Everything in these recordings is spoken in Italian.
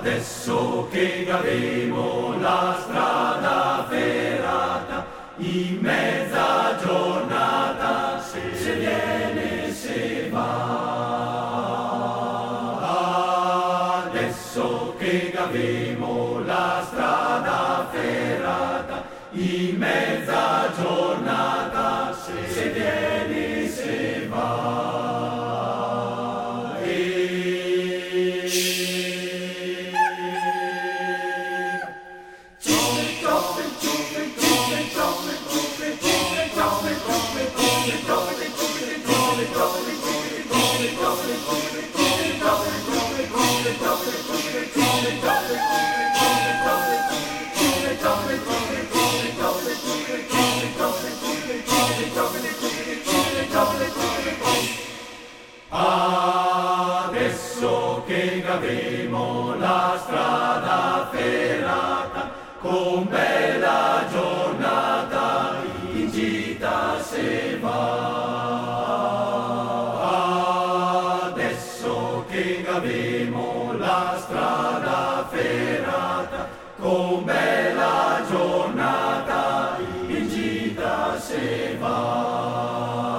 Adesso che avremo la strada ferrata, in mezza giornata, se, se viene se va. Adesso che avremo la strada ferrata, in mezza giornata, se, se viene Adesso che avremo la strada ferrata, con bella giornata in gita se va. Strada ferrata, con bella giornata in gita se va.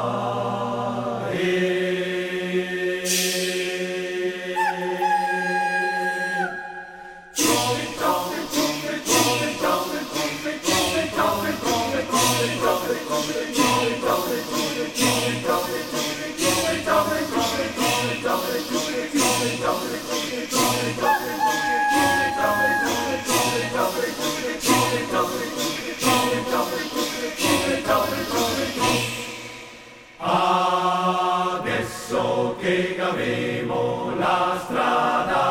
Adesso che avremo la strada ferrata, la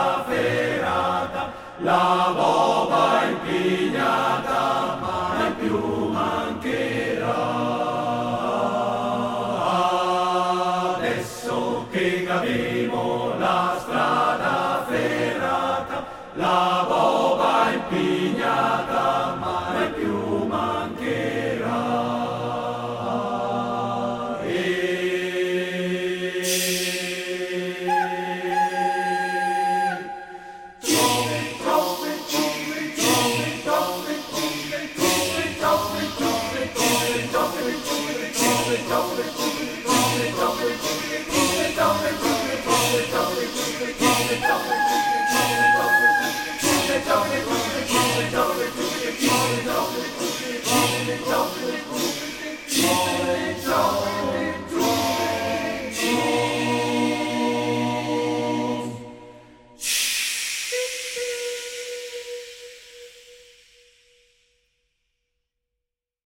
over to